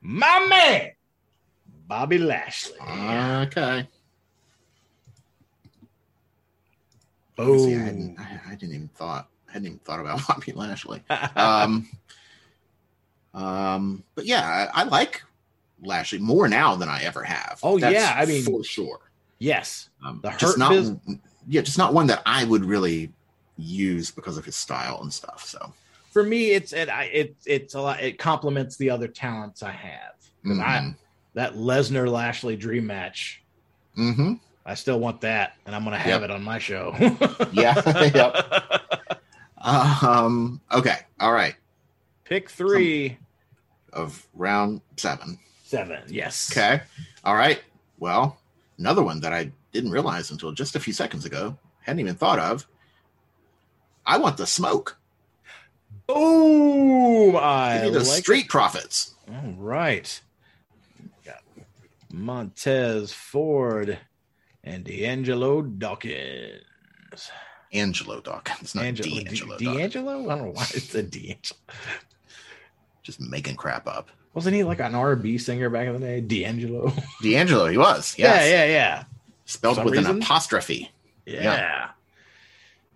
my man, Bobby Lashley. Okay. Boom. See, I, hadn't, I, I didn't even thought. I hadn't even thought about Bobby Lashley. um, um, but yeah, I, I like Lashley more now than I ever have. Oh, yeah, I mean- for sure. yes. Um, The just Hurt not, Biz- yeah, just not one that I would really use because of his style and stuff. So, For me, it's it, I- it it's a lot. It complements the other talents I have. I, Mhm. that Lesnar Lashley dream match. Mm-hmm. I still want that, and I'm going to have Yep. it on my show. Yeah, yep. um, okay, all right. Pick three, Of round seven. seven. Yes. Okay, all right. Well, another one that I didn't realize until just a few seconds ago, hadn't even thought of. I want the smoke. Boom! I Give the like street profits. All right. Got Montez Ford and D'Angelo Dawkins. Angelo Dawkins, not Angelo, D'Angelo. D- Dawkins. D'Angelo? I don't know why it's a D'Angelo. Just making crap up. Wasn't he like an R&B singer back in the day? D'Angelo. D'Angelo, he was. Yes. Yeah, yeah, yeah. Spelled with reason. an apostrophe. Yeah. Yeah.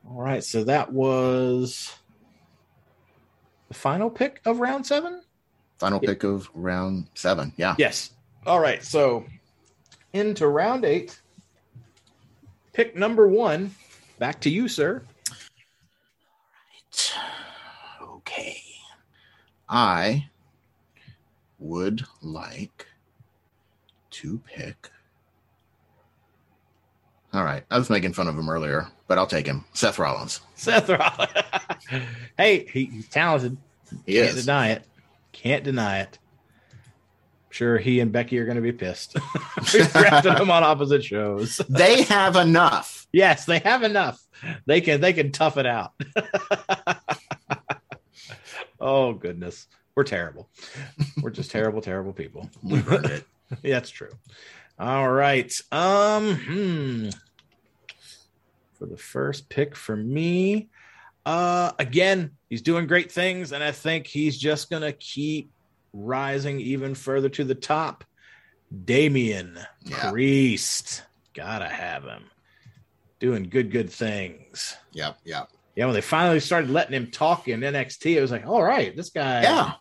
All right. So that was the final pick of round seven? Final Yeah. pick of round seven. Yeah. Yes. All right. So into round eight. Pick number one. Back to you, sir. Okay. I would like to pick. All right. I was making fun of him earlier, but I'll take him. Seth Rollins. Seth Rollins. hey, he, he's talented. He Can't is. deny it. Can't deny it. Sure, he and Becky are going to be pissed. we drafted him on opposite shows. They have enough. Yes, they have enough. They can they can tough it out. Oh goodness. We're terrible. We're just terrible, terrible people. We earned it. Yeah, that's true. All right. Um, hmm. For the first pick for me, uh, again, he's doing great things, and I think he's just gonna keep rising even further to the top. Damian Yeah. Priest, gotta have him doing good, good things. Yep, yep. Yeah, when they finally started letting him talk in NXT, it was like, all right, this guy, Yeah,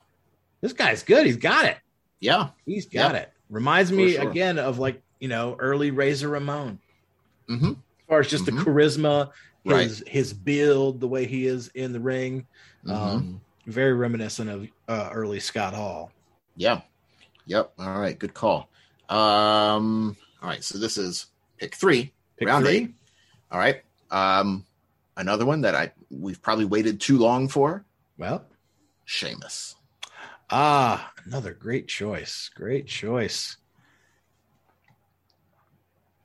this guy's good. He's got it. yeah. He's got it. Reminds For me sure. again of like you know early Razor Ramon mm-hmm. as far as just Mhm. the charisma, Right. his his build, the way he is in the ring. Mm-hmm. Um, very reminiscent of uh, early Scott Hall. Yeah. Yep. All right. Good call. Um, all right. So this is pick three. Pick Round three. eight. All right. Um, another one that I we've probably waited too long for. Well, Sheamus. ah, another great choice. Great choice.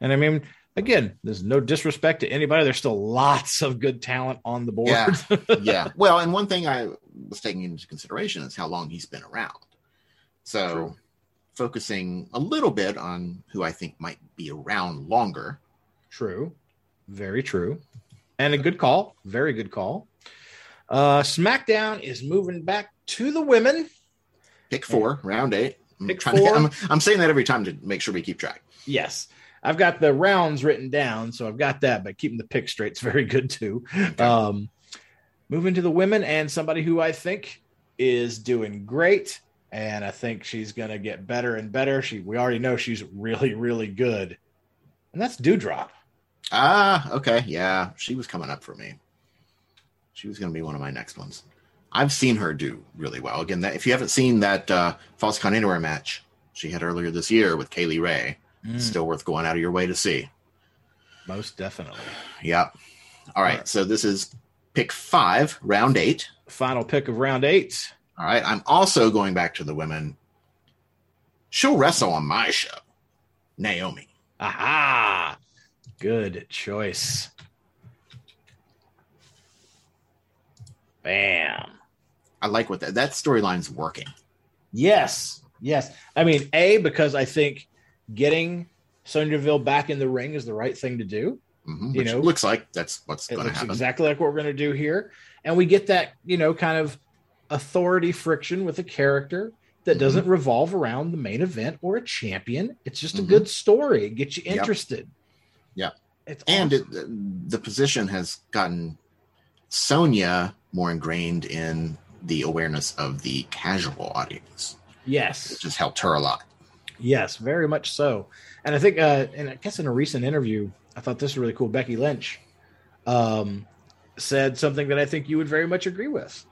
And I mean, again, there's no disrespect to anybody. There's still lots of good talent on the board. Yeah. yeah. Well, and one thing I was taking into consideration is how long he's been around. So True. focusing a little bit on who I think might be around longer. True. Very true. And a good call. Very good call. Uh SmackDown is moving back to the women. Pick four, round eight. I'm Pick trying to four. get, I'm, I'm saying that every time to make sure we keep track. Yes. I've got the rounds written down, so I've got that, but keeping the pick straight is very good too. Um moving to the women and somebody who I think is doing great. And I think she's gonna get better and better. She we already know she's really, really good. And that's Doudrop. Ah, okay. Yeah, she was coming up for me. She was going to be one of my next ones. I've seen her do really well. Again, that if you haven't seen that uh, Falls Count Anywhere match she had earlier this year with Kay Lee Ray, Mm, still worth going out of your way to see. most definitely. Yep. All right. right. So this is pick five, round eight. Final pick of round eight. All right. I'm also going back to the women. She'll wrestle on my show, Naomi. Aha! Good choice. Bam. I like what that that storyline's working. Yes. Yes. I mean, A, because I think getting Sonya Deville back in the ring is the right thing to do. Mhm, You which know, looks like that's what's going to happen. exactly like what we're going to do here. And we get that, you know, kind of authority friction with a character that Mhm. doesn't revolve around the main event or a champion. It's just a Mhm. good story. It gets you interested. Yep. It's and awesome. it, the position has gotten Sonya more ingrained in the awareness of the casual audience, yes. which has helped her a lot. Yes, very much so. And I think, uh, and I guess in a recent interview, I thought this was really cool. Becky Lynch um, said something that I think you would very much agree with.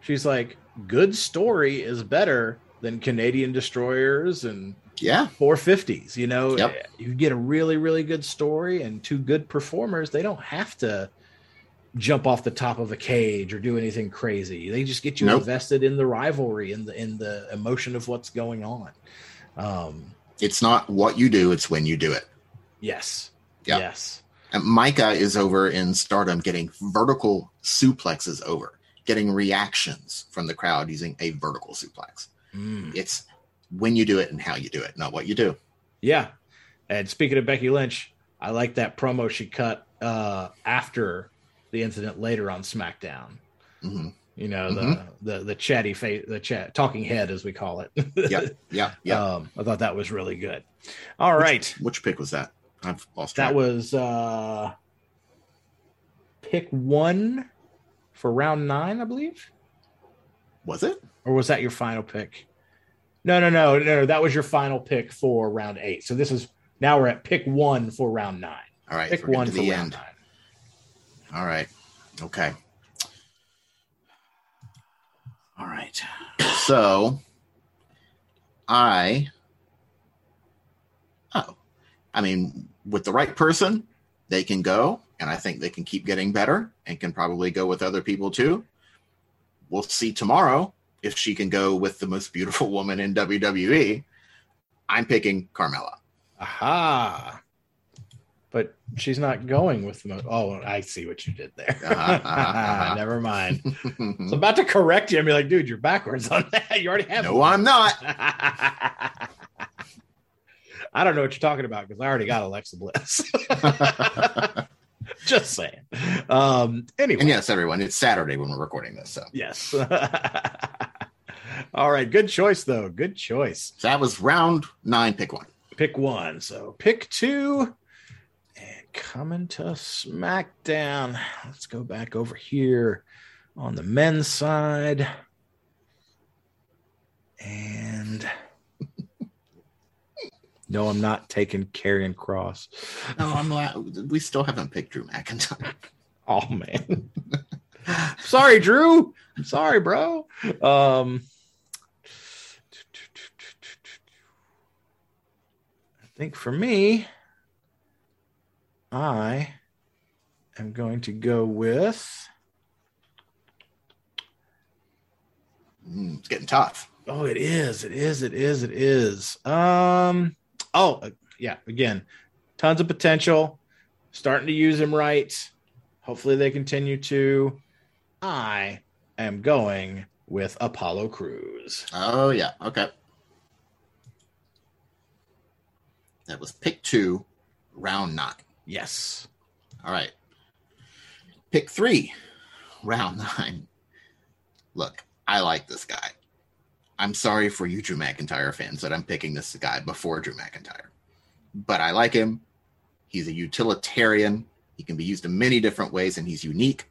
She's like, good story is better than Canadian destroyers and Yeah, 450s. You know, Yep. you get a really, really good story and two good performers. They don't have to jump off the top of a cage or do anything crazy. They just get you Nope. invested in the rivalry and the in the emotion of what's going on. Um, it's not what you do; it's when you do it. Yes. Yep. Yes. And Micah is over in Stardom getting vertical suplexes over, getting reactions from the crowd using a vertical suplex. Mm. It's when you do it and how you do it, not what you do. Yeah. And speaking of Becky Lynch, I like that promo she cut uh, after the incident later on SmackDown. hmm You know, the the the chatty face, the chat talking head, as we call it. Yep. Yeah, yeah. Um, I thought that was really good. All right. Which pick was that? I've lost track. That was uh, pick one for round nine, I believe. was it? or was that your final pick? No, no, no, no. That was your final pick for round eight. So this is now we're at pick one for round nine. All right, Pick one for round end. nine. All right. Okay. All right. So I Oh. I mean, with the right person, they can go and I think they can keep getting better and can probably go with other people too. We'll see tomorrow if she can go with the most beautiful woman in WWE. I'm picking Carmella. Aha. But she's not going with the mo- Oh, I see what you did there. Uh-huh, uh-huh, uh-huh. Never mind. I'm about to correct you and be like, dude, you're backwards on that. You already have no, I'm not. I don't know what you're talking about because I already got Alexa Bliss. Just saying. Um, anyway. And yes, everyone, it's Saturday when we're recording this. So yes. All right. Good choice, though. Good choice. So that was round nine, pick one. Pick one. So pick two. And coming to SmackDown. Let's go back over here on the men's side. And no, I'm not taking Karrion Kross. No, I'm not. We still haven't picked Drew McIntyre. Oh man. sorry, Drew. I'm sorry, bro. Um I think for me, I am going to go with Mm, it's getting tough. Oh, it is. It is. It is. It is. Um. Oh, uh, yeah. Again, tons of potential. Starting to use him right. Hopefully, they continue to. I am going with Apollo Crews. Oh yeah. Okay. That was pick two, round nine. Yes. All right. Pick three, round nine. Look, I like this guy. I'm sorry for you, Drew McIntyre fans, that I'm picking this guy before Drew McIntyre. But I like him. He's a utilitarian. He can be used in many different ways, and he's unique.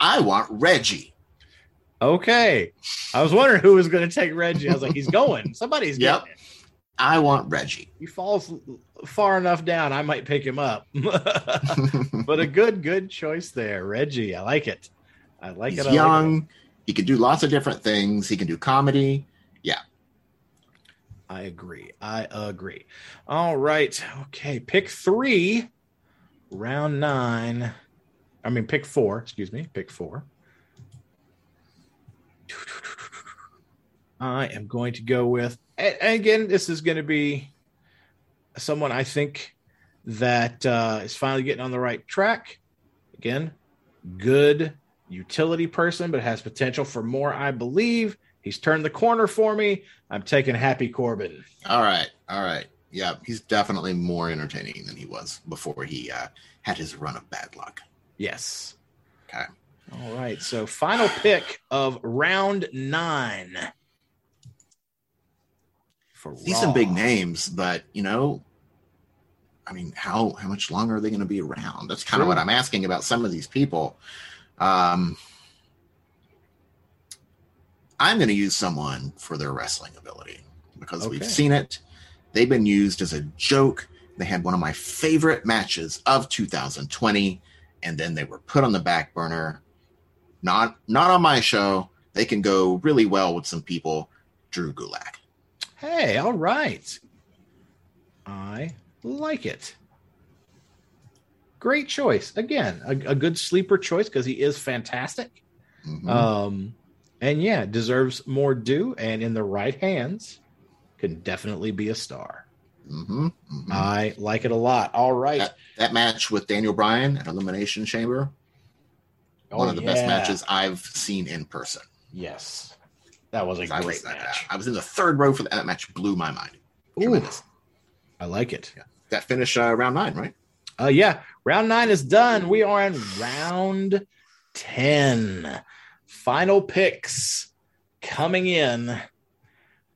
I want Reggie. Okay. I was wondering who was going to take Reggie. I was like, he's going. Somebody's Yep. getting it. I want Reggie. He falls far enough down, I might pick him up. but a good, good choice there, Reggie. I like it. I like he's it. I like young. He can do lots of different things. He can do comedy. Yeah. I agree. I agree. All right. Okay. Pick three, round nine. I mean, pick four. Excuse me. Pick four. I am going to go with, and again, this is going to be someone I think that uh, is finally getting on the right track. Again, good utility person, but has potential for more, I believe. He's turned the corner for me. I'm taking Happy Corbin. All right. All right. Yeah, he's definitely more entertaining than he was before he uh, had his run of bad luck. Yes. Okay. All right. So, final pick of round nine. For These some big names, but you know, I mean, how how much longer are they going to be around? That's kind of what I'm asking about some of these people. Um, I'm going to use someone for their wrestling ability because we've seen it. They've been used as a joke. They had one of my favorite matches of 2020, and then they were put on the back burner. Not not on my show. They can go really well with some people. Drew Gulak. Hey, all right. I like it. Great choice. Again, a, a good sleeper choice because he is fantastic. Mhm. Um, and yeah, deserves more due. And in the right hands, can definitely be a star. hmm hmm I like it a lot. All right. that, that match with Daniel Bryan at Elimination Chamber, one Oh, of the best matches I've seen in person. Yes. That was a great was, match. I was in the third row for that, that match. Blew my mind. Ooh, Tremendous. I like it. That finished uh, round nine, right? Uh, yeah, round nine is done. We are in round 10. Final picks coming in.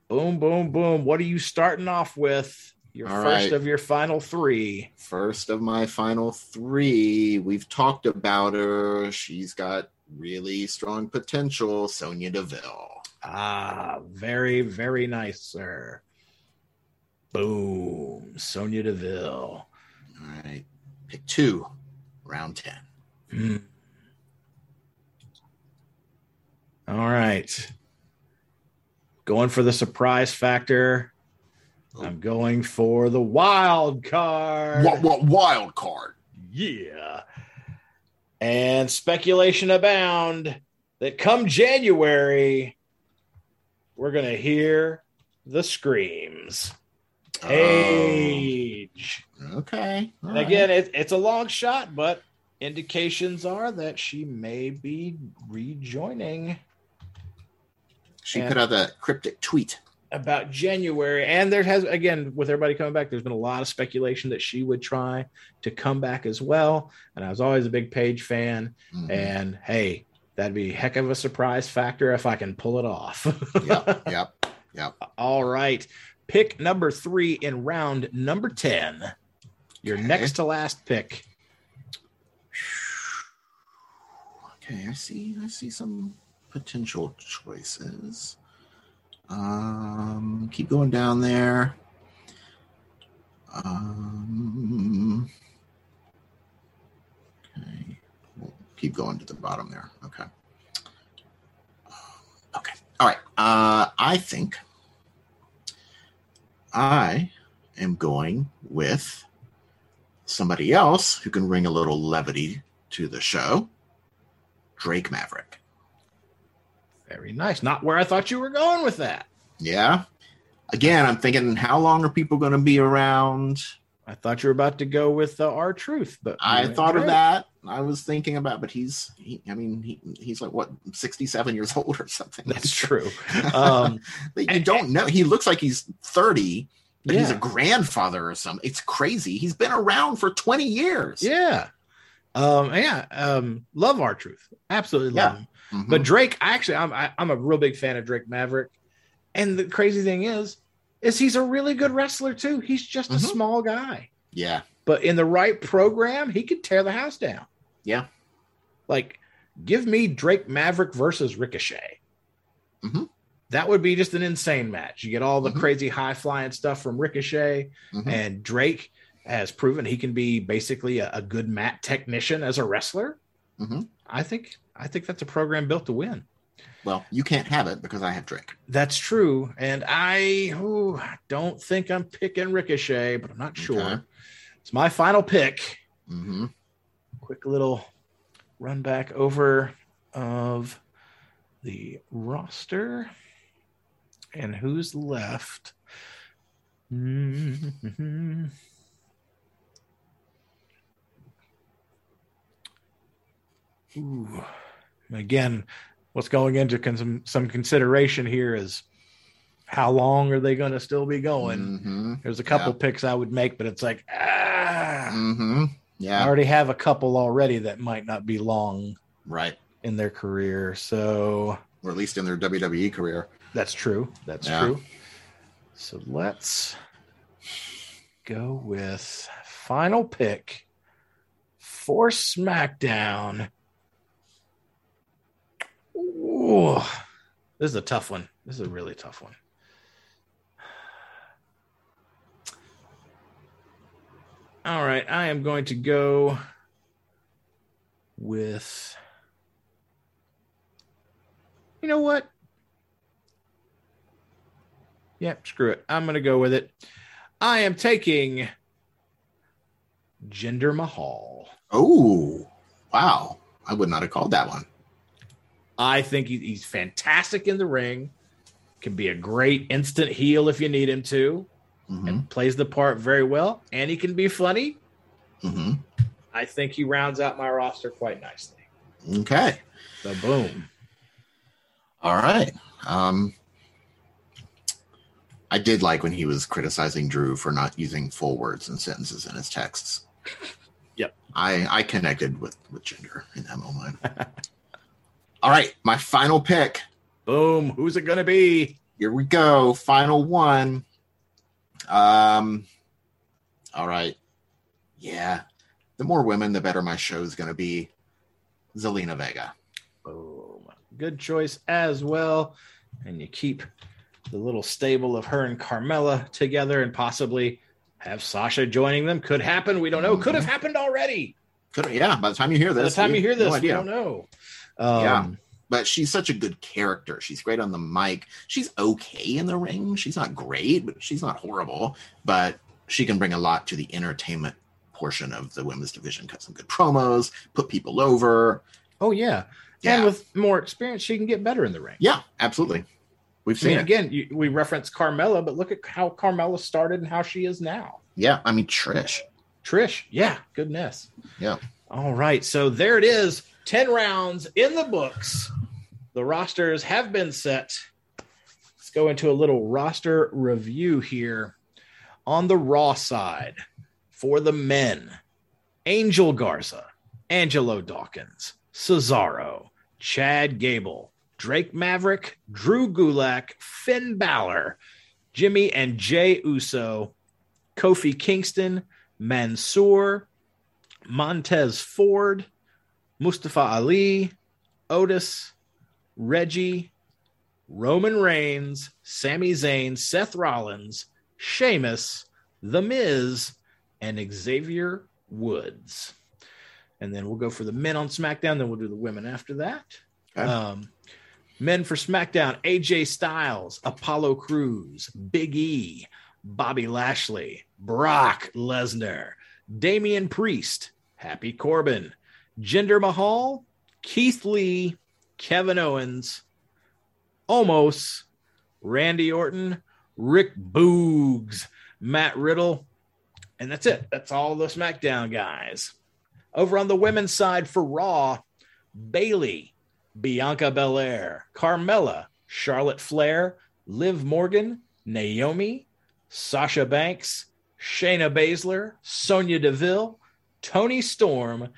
Boom, boom, boom. What are you starting off with? Your All first right. of your final three. First of my final three. We've talked about her. She's got really strong potential. Sonya Deville. Ah, very, very nice, sir. Boom. Sonya Deville. All right. Pick two, round 10. Hmm. All right. Going for the surprise factor. I'm going for the wild card. What, what wild card? Yeah. And speculation abound that come January, we're going to hear the screams. Age. Oh, okay. All And again, it, it's a long shot, but indications are that she may be rejoining. She And- put out a cryptic tweet. about January. And there has, again, with everybody coming back, there's been a lot of speculation that she would try to come back as well. And I was always a big Paige fan. Mhm. And hey, that'd be a heck of a surprise factor if I can pull it off. yep, yep, yep. All right. Pick number three in round number 10. Your Okay. next to last pick. Okay, I see. I see some potential choices. Um, keep going down there. Um, okay, we'll keep going to the bottom there. Okay. Okay. All right. Uh, I think I am going with somebody else who can bring a little levity to the show. Drake Maverick. Very nice. Not where I thought you were going with that. Yeah. Again, I'm thinking, how long are people going to be around? I thought you were about to go with uh, R-Truth, but I thought of that. I was thinking about, but he's, he, I mean, he, he's like what, 67 years old or something. That's true. Um, you don't know. He looks like he's 30, but he's a grandfather or something. It's crazy. He's been around for 20 years. yeah. Um, yeah. Um, love R-Truth. Absolutely love Yeah. him. Mhm. But Drake, actually, I'm I, I'm a real big fan of Drake Maverick. And the crazy thing is, is he's a really good wrestler too. He's just a Mhm. small guy, yeah. but in the right program, he could tear the house down. Yeah. Like, give me Drake Maverick versus Ricochet. Mhm. That would be just an insane match. You get all the Mhm. crazy high flying stuff from Ricochet, Mhm. and Drake has proven he can be basically a, a good mat technician as a wrestler. Mhm. I think I think that's a program built to win. Well, you can't have it because I have Drake. That's true, and I ooh, don't think I'm picking Ricochet, but I'm not sure. Okay. It's my final pick. hmm Quick little run back over of the roster and who's left. Mhm. Ooh. Again, what's going into con- some, some consideration here is how long are they going to still be going? hmm There's a couple picks I would make, but it's like, ah, hmm I already have a couple already that might not be long Right. in their career. So Or at least in their WWE career. that's true. That's Yeah. true. So let's go with final pick for SmackDown. Ooh, this is a tough one. This is a really tough one. All right, I am going to go with. You know what? Yep, screw it. I'm going to go with it. I am taking Jinder Mahal. Oh, wow. I would not have called that one. I think he's fantastic in the ring. Can be a great instant heel if you need him to, hmm and plays the part very well. And he can be funny. hmm I think he rounds out my roster quite nicely. Okay. So boom. All right. Um, I did like when he was criticizing Drew for not using full words and sentences in his texts. Yep. I I connected with with Jinder in that moment. All right, my final pick. Boom. Who's it going to be? Here we go. Final one. Um. All right. Yeah. The more women, the better my show is going to be. Zelina Vega. Boom. Good choice as well. And you keep the little stable of her and Carmella together and possibly have Sasha joining them. Could happen. We don't know. Could have happened already. Could, yeah. By the time you hear this, By the time we- you hear no this, we don't know. Um, Yeah. But she's such a good character. She's great on the mic. She's okay in the ring. She's not great, but she's not horrible. But she can bring a lot to the entertainment portion of the women's division. Cut some good promos, put people over. Oh, yeah. Yeah, And with more experience, she can get better in the ring. yeah, absolutely. We've I seen mean, it. again, you, we reference Carmella, but look at how Carmella started and how she is now. Yeah, I mean Trish. Trish, yeah, goodness. Yeah. All right, so there it is. 10 rounds in the books. The rosters have been set. Let's go into a little roster review here. On the Raw side, for the men, Angel Garza, Angelo Dawkins, Cesaro, Chad Gable, Drake Maverick, Drew Gulak, Finn Balor, Jimmy and Jay Uso, Kofi Kingston, Mansoor, Montez Ford, Mustafa Ali, Otis, Reggie, Roman Reigns, Sami Zayn, Seth Rollins, Sheamus, The Miz, and Xavier Woods. And then we'll go for the men on SmackDown. Then we'll do the women after that. Okay. Um, men for SmackDown AJ Styles, Apollo Crews, Big E, Bobby Lashley, Brock Lesnar, Damian Priest, Happy Corbin, Jinder Mahal, Keith Lee, Kevin Owens, Omos, Randy Orton, Rick Boogs, Matt Riddle, and that's it. That's all the SmackDown guys. Over on the women's side for Raw, Bayley, Bianca Belair, Carmella, Charlotte Flair, Liv Morgan, Naomi, Sasha Banks, Shayna Baszler, Sonya Deville, Toni Storm,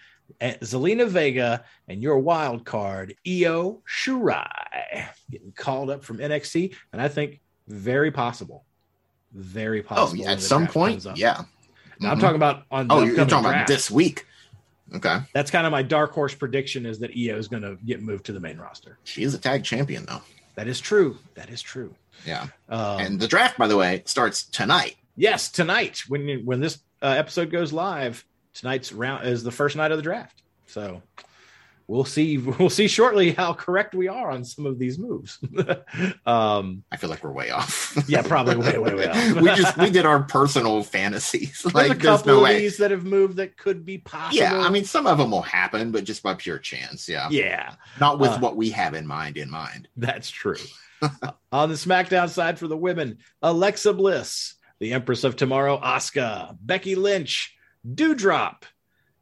Zelina Vega, and your wild card, Io Shirai, getting called up from NXT, and I think very possible, very Oh, possible. yeah, at some point, yeah. Now, I'm talking about on. The Oh, you're, talking about this week. Okay. That's kind of my dark horse prediction is that Io is going to get moved to the main roster. She is a tag champion, though. That is true. That is true. Yeah. Um, and the draft, by the way, starts tonight. yes, tonight when when this uh, episode goes live, tonight's round is the first night of the draft. So we'll see. We'll see shortly how correct we are on some of these moves. um, I feel like we're way off. Yeah, probably way, way, way off. we just we did our personal fantasies. there's Like a couple no of way. these that have moved that could be possible. Yeah, I mean, some of them will happen, but just by pure chance. Yeah, yeah. not with Uh, what we have in mind. In mind. That's true. On the SmackDown side for the women, Alexa Bliss, the Empress of Tomorrow, Asuka, Becky Lynch, Doudrop,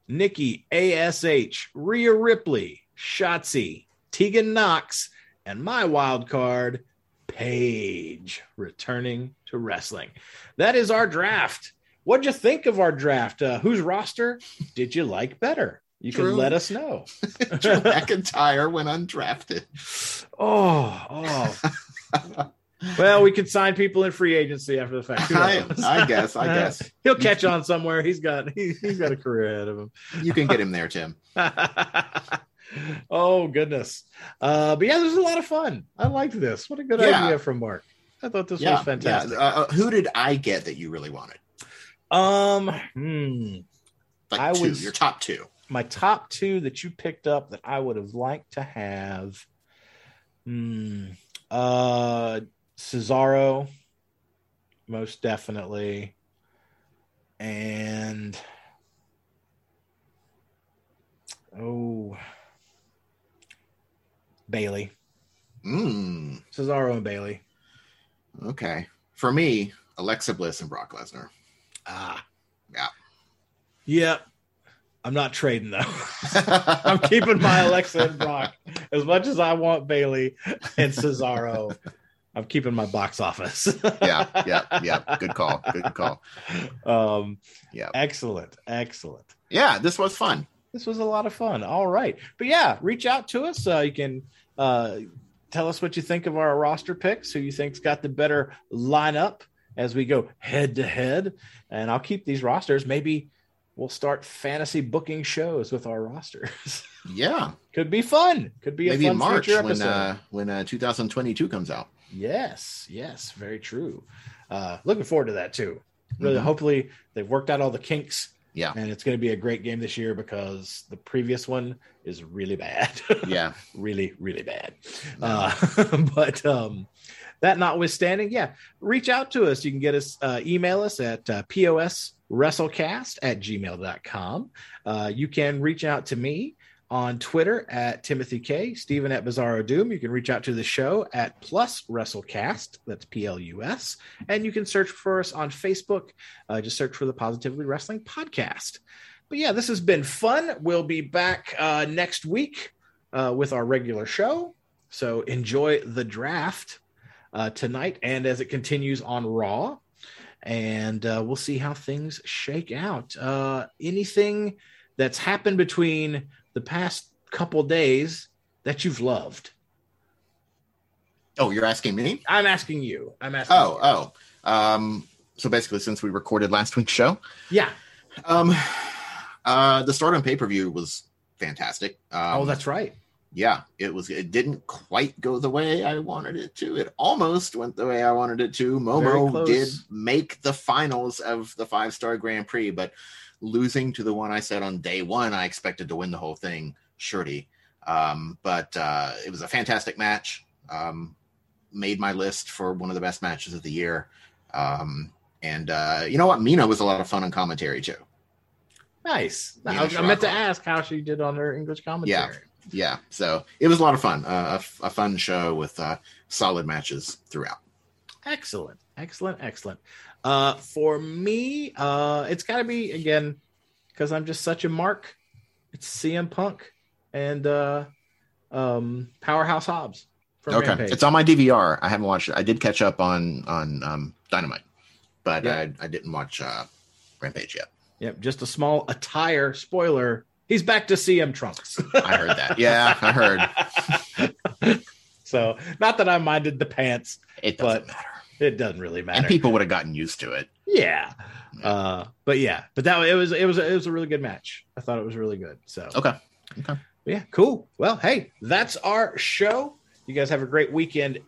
Nikki ASH, Rhea Ripley, Shotzi, Tegan Nox, and my wild card, Paige, returning to wrestling. That is our draft. What'd you think of our draft? Uh, whose roster did you like better? You True. can let us know. Drew McIntyre went undrafted. Oh, oh. well, we could sign people in free agency after the fact. I. I guess. I guess He'll catch on somewhere. He's got he, he's got a career ahead of him. you can get him there, Tim. oh goodness. Uh, but yeah, this was a lot of fun. I liked this. What a good Yeah. idea from Mark. I thought this yeah, was fantastic. Yeah. Uh, who did I get that you really wanted? Um, hmm. Like I two. was- Your top two. my top two that you picked up that I would have liked to have. Hmm. Uh, Cesaro, most definitely, and oh, Bayley, Mm, Cesaro and Bayley. okay. For me, Alexa Bliss and Brock Lesnar. Ah, Yeah. Yep. I'm not trading though. I'm keeping my Alexa and Brock as much as I want Bayley and Cesaro. I'm keeping my box office. yeah, yeah, yeah. Good call. Good call. Um, Yeah. Excellent. Excellent. Yeah, this was fun. This was a lot of fun. All right. But yeah, reach out to us. Uh, you can uh, tell us what you think of our roster picks, who you think's got the better lineup as we go head to head. And I'll keep these rosters. Maybe we'll start fantasy booking shows with our rosters. Yeah, Could be fun. Could be maybe a fun March future when uh, when uh, 2022 comes out. Yes, yes, very true. Uh, looking forward to that too. Really, Mhm. hopefully they've worked out all the kinks. Yeah. and it's going to be a great game this year because the previous one is really bad. Yeah, really, really bad. Uh, but um, that notwithstanding, yeah, reach out to us. You can get us, uh, email us at uh, POS wrestlecast at gmail.com. Uh, you can reach out to me on Twitter at Timothy K, Stephen at Bizarro Doom. You can reach out to the show at Plus WrestleCast, that's P L U S, and you can search for us on Facebook. Uh, just search for the Positively Wrestling Podcast. But yeah, this has been fun. We'll be back uh, next week uh, with our regular show. So enjoy the draft. uh, tonight and as it continues on Raw. And uh, we'll see how things shake out. Uh, anything that's happened between the past couple days that you've loved? Oh, you're asking me? I'm asking you. I'm asking. Oh, you. oh. Um, so basically, since we recorded last week's show, yeah. um, uh, the start on pay per view was fantastic. Um, oh, that's right. Yeah, it was. It didn't quite go the way I wanted it to. It almost went the way I wanted it to. Momo did make the finals of the five star Grand Prix, but losing to the one I said on day one, I expected to win the whole thing, Syuri. Um, but uh, it was a fantastic match. Um, made my list for one of the best matches of the year. Um, and uh, you know what? Mina was a lot of fun on commentary too. Nice. I, I meant to ask how she did on her English commentary. Yeah, so it was a lot of fun. Uh, a, a fun show with uh, solid matches throughout. Excellent, excellent, excellent. Uh, for me, uh, it's got to be again because I'm just such a mark. It's CM Punk and uh, um, Powerhouse Hobbs from okay, Rampage. it's on my DVR. I haven't watched it. I did catch up on on um, Dynamite, but Yeah. I, I didn't watch uh, Rampage yet. Yep, just a small attire spoiler. He's back to CM Trunks. I heard that. Yeah, I heard. so, not that I minded the pants. It doesn't matter, It doesn't really matter. and people would have gotten used to it. yeah. Uh, but yeah, but that it was it was it was a really good match. I thought it was really good. So Okay. yeah, cool. Well, hey, that's our show. You guys have a great weekend.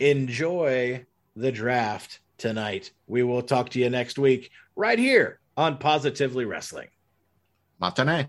Enjoy the draft tonight. We will talk to you next week right here on Positively Wrestling. Matane.